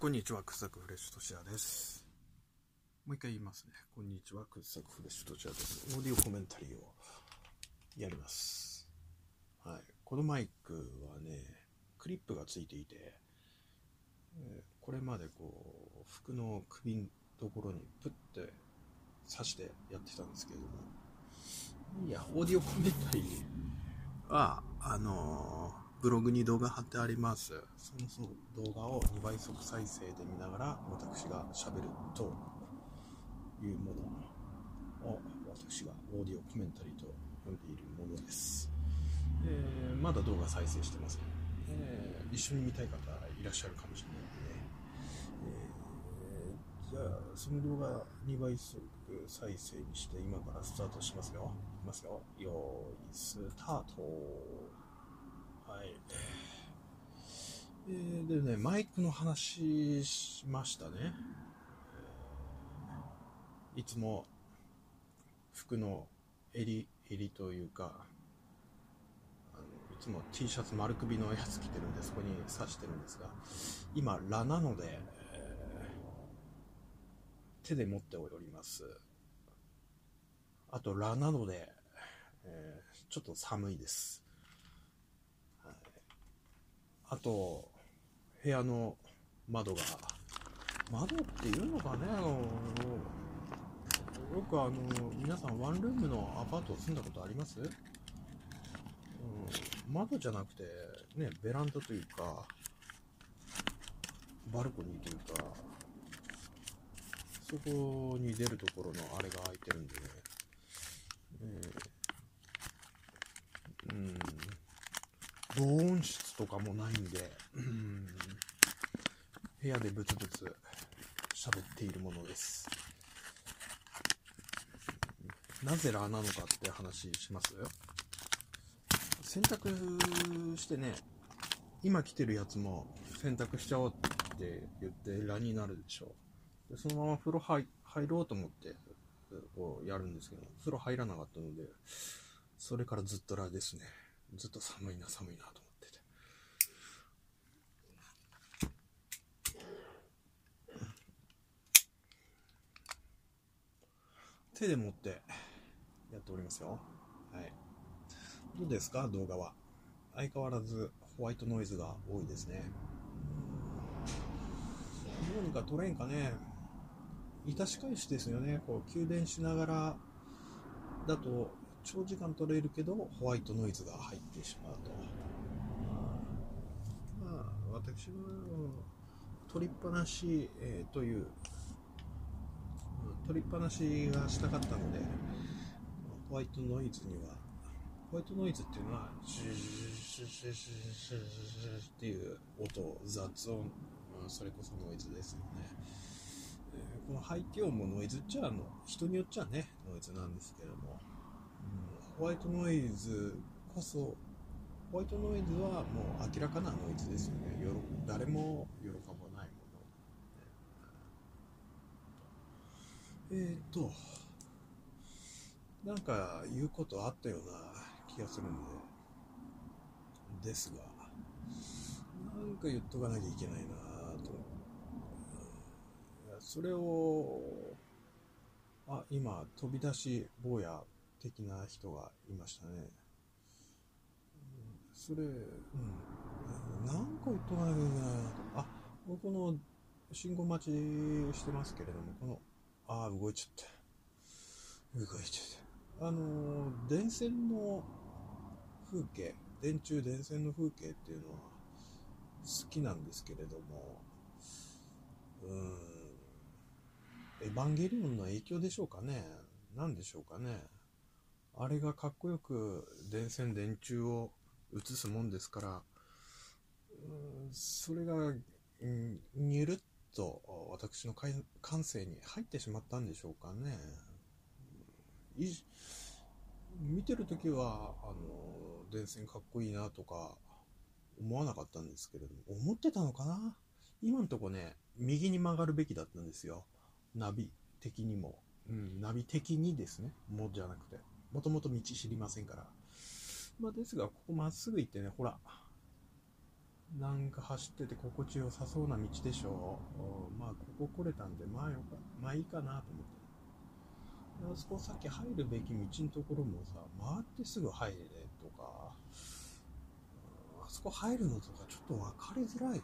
こんにちは、くさくフレッシュとしやです。もう一回言いますね。こんにちは、くさくフレッシュとしやです。オーディオコメンタリーをやります。はい。このマイクはね、クリップがついていて、えーこれまでこう、服の首のところにプッて刺してやってたんですけれども、いや、オーディオコメンタリーは、あのーブログに動画貼ってあります。そのそう動画を2倍速再生で見ながら私が喋るというものを私がオーディオコメンタリーと呼んでいるものです。えーまだ動画再生してません、えー一緒に見たい方いらっしゃるかもしれないので、ねえーじゃあその動画2倍速再生にして今からスタートしますよ。いきますよ。よーい、スタート。はい。えーでね、マイクの話しましたね。いつも服の襟、襟というか、あのいつも T シャツ丸首のやつ着てるんで、そこに刺してるんですが、今、ラなので、えー手で持っております。あと、ラなので、えーちょっと寒いです。あと、部屋の窓が、窓っていうのかね、あのよくあの、皆さんワンルームのアパート住んだことあります、うん、窓じゃなくて、ね、ベランダというか、バルコニーというか、そこに出るところのあれが開いてるんでね、えーうん、防音室。とかもないんで、うん部屋でブツブツ喋っているものです。なぜラーなのかって話します？洗濯してね、今着てるやつも洗濯しちゃおうって言ってラになるでしょ。でそのまま風呂入入ろうと思ってこうやるんですけど、風呂入らなかったので、それからずっとラですね。ずっと寒いな寒いなと思ってて。手で持ってやっておりますよ。はい。どうですか？動画は。相変わらずホワイトノイズが多いですね。どうにか取れんかね。致し返しですよね。こう、給電しながらだと長時間取れるけどホワイトノイズが入ってしまうと。まあ、私は取りっぱなし、えーという取りっぱなしがしたかったので、ホワイトノイズには、ホワイトノイズっていうのは、シューシューシュシュシュシュっていう音、雑音、うんそれこそノイズですよね。えーこの背景音もノイズっちゃあの、人によっちゃね、ノイズなんですけども、うんホワイトノイズこそ、ホワイトノイズはもう明らかなノイズですよね。よろ誰も喜ばないもの。えーと、なんか言うことあったような気がするんで、ですが、なんか言っとかなきゃいけないなと。それを、あ、今、飛び出し坊や的な人がいましたね。それ、うん、なんか言っとかなきゃいけないなと。あ、この信号待ちしてますけれども、このああ、動いちゃった。動いちゃった。あのー、電線の風景、電柱電線の風景っていうのは好きなんですけれども、うん、エヴァンゲリオンの影響でしょうかね。なんでしょうかね。あれがかっこよく電線電柱を映すもんですから、うーんそれが、うんにゅるっと私の感性に入ってしまったんでしょうかね。見てるときは、あの、電線かっこいいなとか思わなかったんですけれども、思ってたのかな？今のとこね、右に曲がるべきだったんですよ。ナビ的にも。うん、ナビ的にですね。もじゃなくて。もともと道知りませんから。まあ、ですが、ここまっすぐ行ってね、ほら。なんか走ってて心地よさそうな道でしょう。まあ、ここ来れたんで、まあよか、まあいいかなと思って。あそこさっき入るべき道のところもさ、回ってすぐ入れとか、あそこ入るのとかちょっと分かりづらいよね。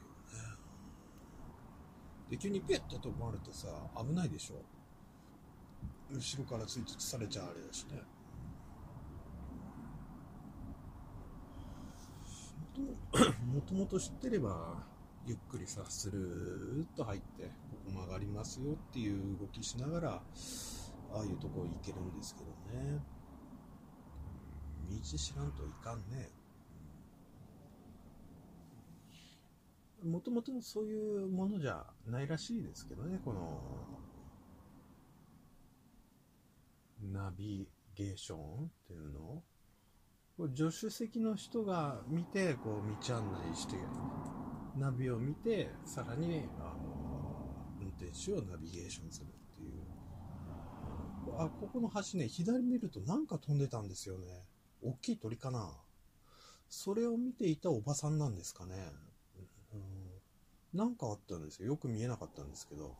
で、急にピュッと止まるとさ、危ないでしょ。後ろから追突されちゃうあれだしね。もともと知ってればゆっくりさスルーっと入ってここ曲がりますよっていう動きしながらああいうとこ行けるんですけどね。道知らんといかんね。もともとそういうものじゃないらしいですけどねこのナビゲーションっていうの助手席の人が見てこう道案内してナビを見てさらにあの運転手をナビゲーションするっていう。あここの橋ね左見るとなんか飛んでたんですよね。大きい鳥かな。それを見ていたおばさんなんですかね、うん、なんかあったんですよ。よく見えなかったんですけど、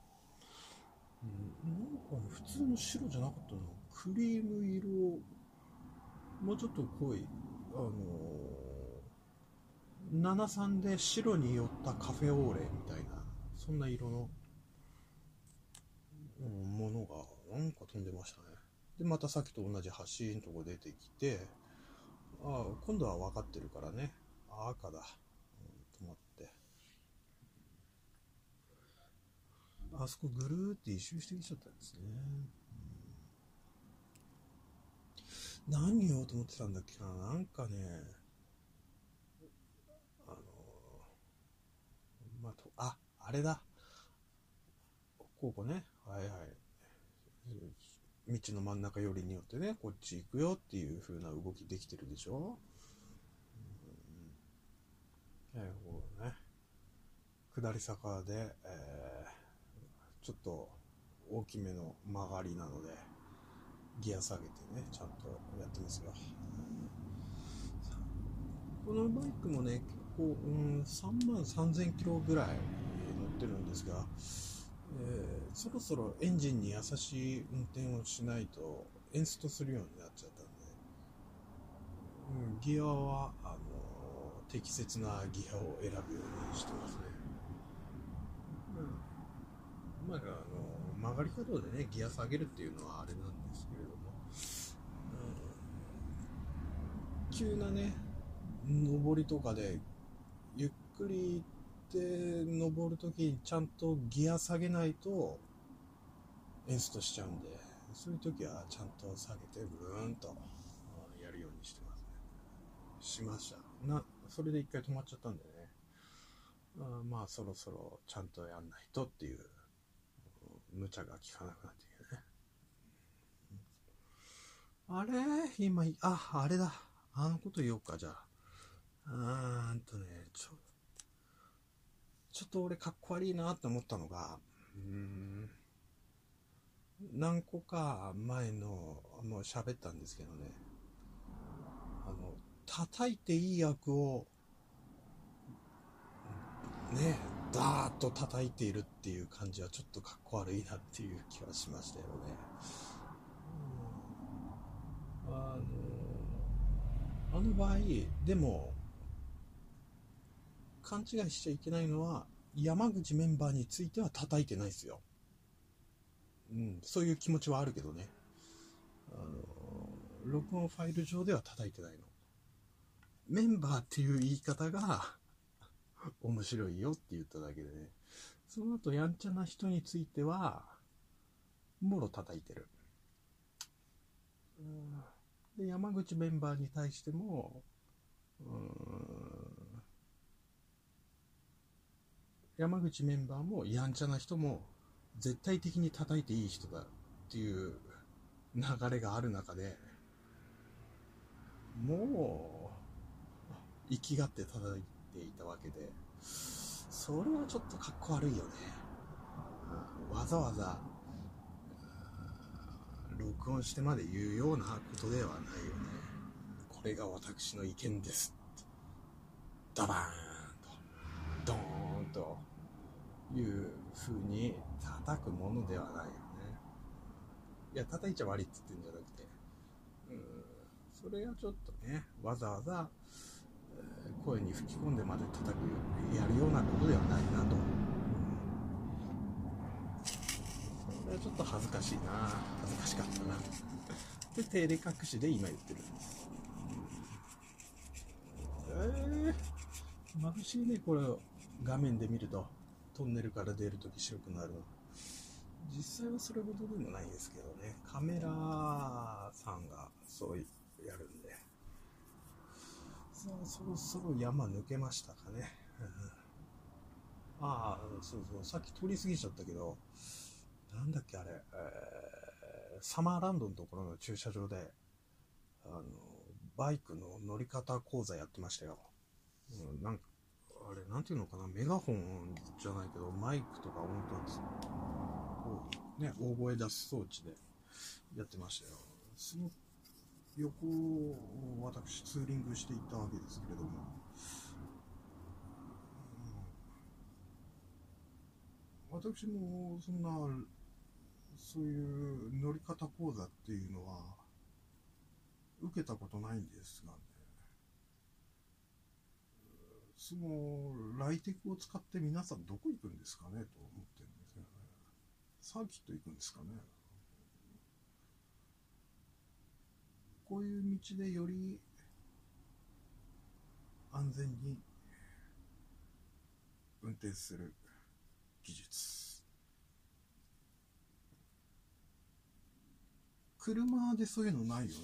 うん、なんか、ね、普通の白じゃなかったのクリーム色もうちょっと濃い、あのー、73で白に寄ったカフェオーレみたいな、そんな色の、ものがなんか飛んでましたね。で、またさっきと同じ橋のとこ出てきて、ああ、今度は分かってるからね。赤だ。止まって。あそこぐるーって一周してきちゃったんですね。何言おうと思ってたんだっけな、なんかね、あの、まあ、と、あ、あれだ。ここね、はいはい。道の真ん中寄りによってね、こっち行くよっていう風な動きできてるでしょ。うん、えー、こうね、下り坂で、えー、ちょっと大きめの曲がりなので、ギア下げてね、ちゃんとやってますよ。このバイクもね、結構、うん、3万3000キロぐらい乗ってるんですが、えー、そろそろエンジンに優しい運転をしないとエンストするようになっちゃったんで、うん、ギアはあの適切なギアを選ぶようにしてますね。うん、まあ、あの曲がり角でねギア下げるっていうのはあれなんですけれども、急なね。上りとかでゆっくり行って登るときにちゃんとギア下げないとエンストしちゃうんでそういう時はちゃんと下げてブーンとやるようにしてますね。しました。なそれで一回止まっちゃったんでね。あまあそろそろちゃんとやんないとっていう無茶が効かなくなってきてね。あれ？今ああれだ。あのこと言おうか、じゃあ。うーんとね、ちょ、ちょっと俺かっこ悪いなって思ったのが、うーん、何個か前の、もう喋ったんですけどね、あの、叩いていい役を、ね、ダーッと叩いているっていう感じはちょっとかっこ悪いなっていう気はしましたよね。うん、あのあの場合、でも、勘違いしちゃいけないのは、山口メンバーについては叩いてないですよ。うん、そういう気持ちはあるけどね。あの、録音ファイル上では叩いてないの。メンバーっていう言い方が面白いよって言っただけでね。その後、やんちゃな人については、もろ叩いてる。うんで、山口メンバーに対しても、山口メンバーもやんちゃな人も絶対的に叩いていい人だっていう流れがある中で、もう、生きがって叩いていたわけで、それはちょっとかっこ悪いよね。わざわざ録音してまで言うようなことではないよね。これが私の意見です。ダバーンと。ドーンという風に叩くものではないよね。いや、叩いちゃ悪いって言ってんじゃなくて、うん、それはちょっとね、わざわざ、声に吹き込んでまで叩く、やるようなことではないなと。それはちょっと恥ずかしいな恥ずかしかったな。で、照れ隠しで今言ってるんです。えー、眩しいね、これ画面で見ると。トンネルから出るとき白くなる。実際はそれほどでもないですけどね。カメラさんがそうやるんで。さあ、そろそろ山抜けましたかね。ああ、そうそう、さっき通り過ぎちゃったけど、なんだっけあれ、えーサマーランドのところの駐車場で、あの、バイクの乗り方講座やってましたよ。うん、なんか、あれ、なんていうのかな、メガホンじゃないけど、マイクとか音とこう、ね、大声出す装置でやってましたよ。その横を私ツーリングしていったわけですけれども、うん私もそんな、そういう乗り方講座っていうのは、受けたことないんですがね、そのライテクを使って皆さんどこ行くんですかねと思ってるんですよね。サーキット行くんですかね。こういう道でより安全に運転する技術。車でそういうのないよね。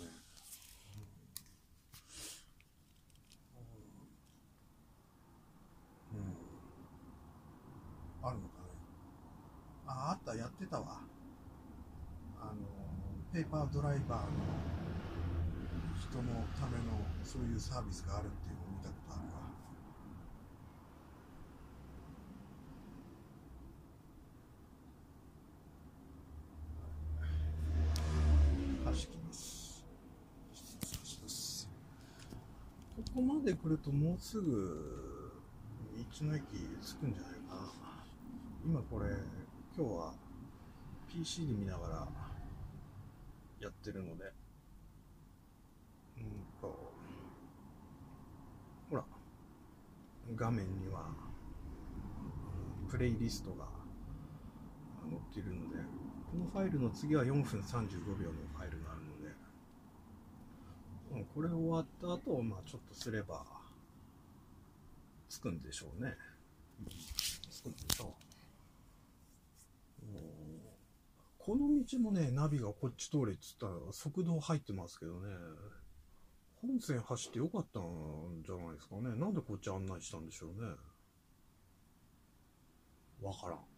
うん。あるのかね。あ、あった、やってたわ。あの、ペーパードライバーの人のためのそういうサービスがあるっていうのを見たことあるわ。走ります。走ります。ここまで来るともうすぐ道の駅着くんじゃないかな。今これ、今日は PC で見ながらやってるので、うんと、ほら、画面にはプレイリストが載っているので、このファイルの次は4分35秒のファイルがあるので、うこれ終わった後、まあちょっとすれば、つくんでしょうね。つくんでしょう。この道もね、ナビがこっち通れっつったら速度入ってますけどね、本線走ってよかったんじゃないですかね。なんでこっち案内したんでしょうね。わからん。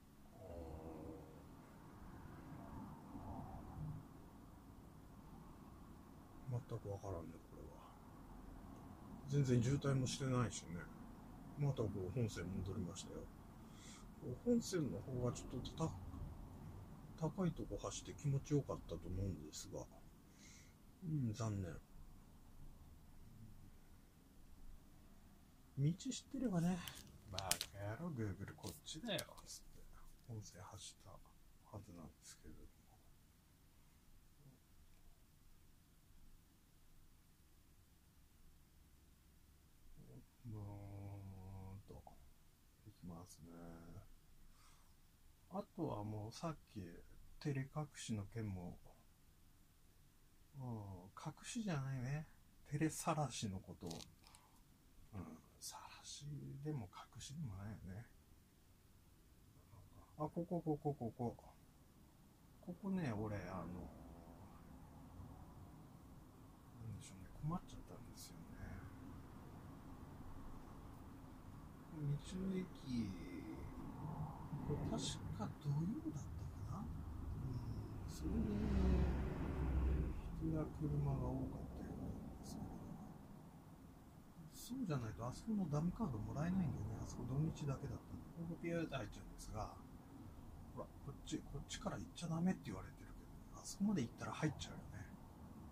全くわからんね、これは。全然渋滞もしてないしね。またこう本線戻りましたよ。本線の方はちょっと高いとこ走って気持ちよかったと思うんですが、うん、残念。道知ってればね、バカ野郎、グーグルこっちだよ、つって、音声走ったはずなんですけれども。もーんと、いきますね。あとはもうさっき、照れ隠しの件も、うん、隠しじゃないね。照れさらしのこと、うん、さらしでも隠しでもないよね。あ、ここ、ここ、ここ。ここね、俺、あの、なんでしょうね、困っちゃったんですよね。道の駅、これ確か土曜だったかなうん、それで、人や車が多かったようなんですけど、そうじゃないと、あそこのダムカードもらえないんだよね。あそこ土日だけだったんで、ここピューって入っちゃうんですが、ほら、こっち、こっちから行っちゃダメって言われてるけど、あそこまで行ったら入っちゃうよね。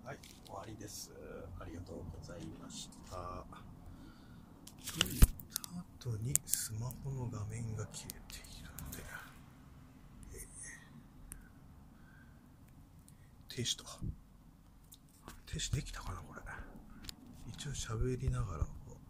はい、終わりです。ありがとうございました。といった後にスマホの画面が消えているので、えー停止と。停止できたかなこれ。一応喋りながら